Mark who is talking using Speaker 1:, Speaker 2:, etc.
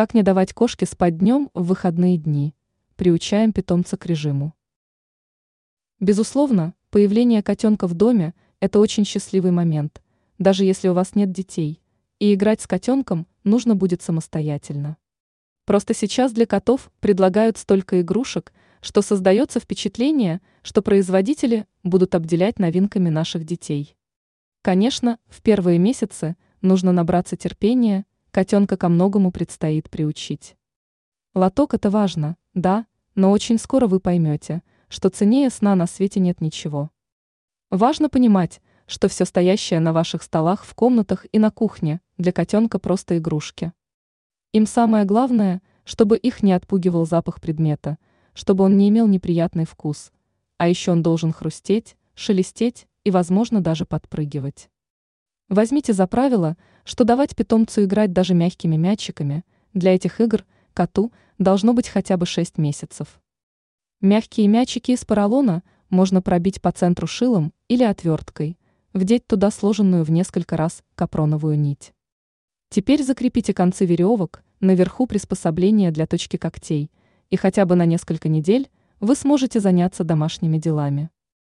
Speaker 1: Как не давать кошке спать днем в выходные дни? Приучаем питомца к режиму. Безусловно, появление котенка в доме – это очень счастливый момент, даже если у вас нет детей, и играть с котенком нужно будет самостоятельно. Просто сейчас для котов предлагают столько игрушек, что создается впечатление, что производители будут обделять новинками наших детей. Конечно, в первые месяцы нужно набраться терпения, котенка ко многому предстоит приучить. Лоток – это важно, да, но очень скоро вы поймете, что ценнее сна на свете нет ничего. Важно понимать, что все стоящее на ваших столах в комнатах и на кухне для котенка просто игрушки. Им самое главное, чтобы их не отпугивал запах предмета, чтобы он не имел неприятный вкус, а еще он должен хрустеть, шелестеть и, возможно, даже подпрыгивать. Возьмите за правило, что давать питомцу играть даже мягкими мячиками, для этих игр коту должно быть хотя бы 6 месяцев. Мягкие мячики из поролона можно пробить по центру шилом или отверткой, вдеть туда сложенную в несколько раз капроновую нить. Теперь закрепите концы веревок наверху приспособления для точки когтей, и хотя бы на несколько недель вы сможете заняться домашними делами.